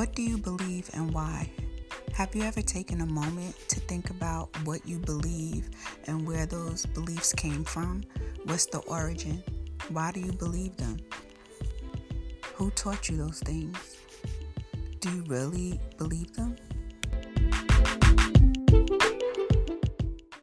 What do you believe and why? Have you ever taken a moment to think about what you believe and where those beliefs came from? What's the origin? Why do you believe them? Who taught you those things? Do you really believe them?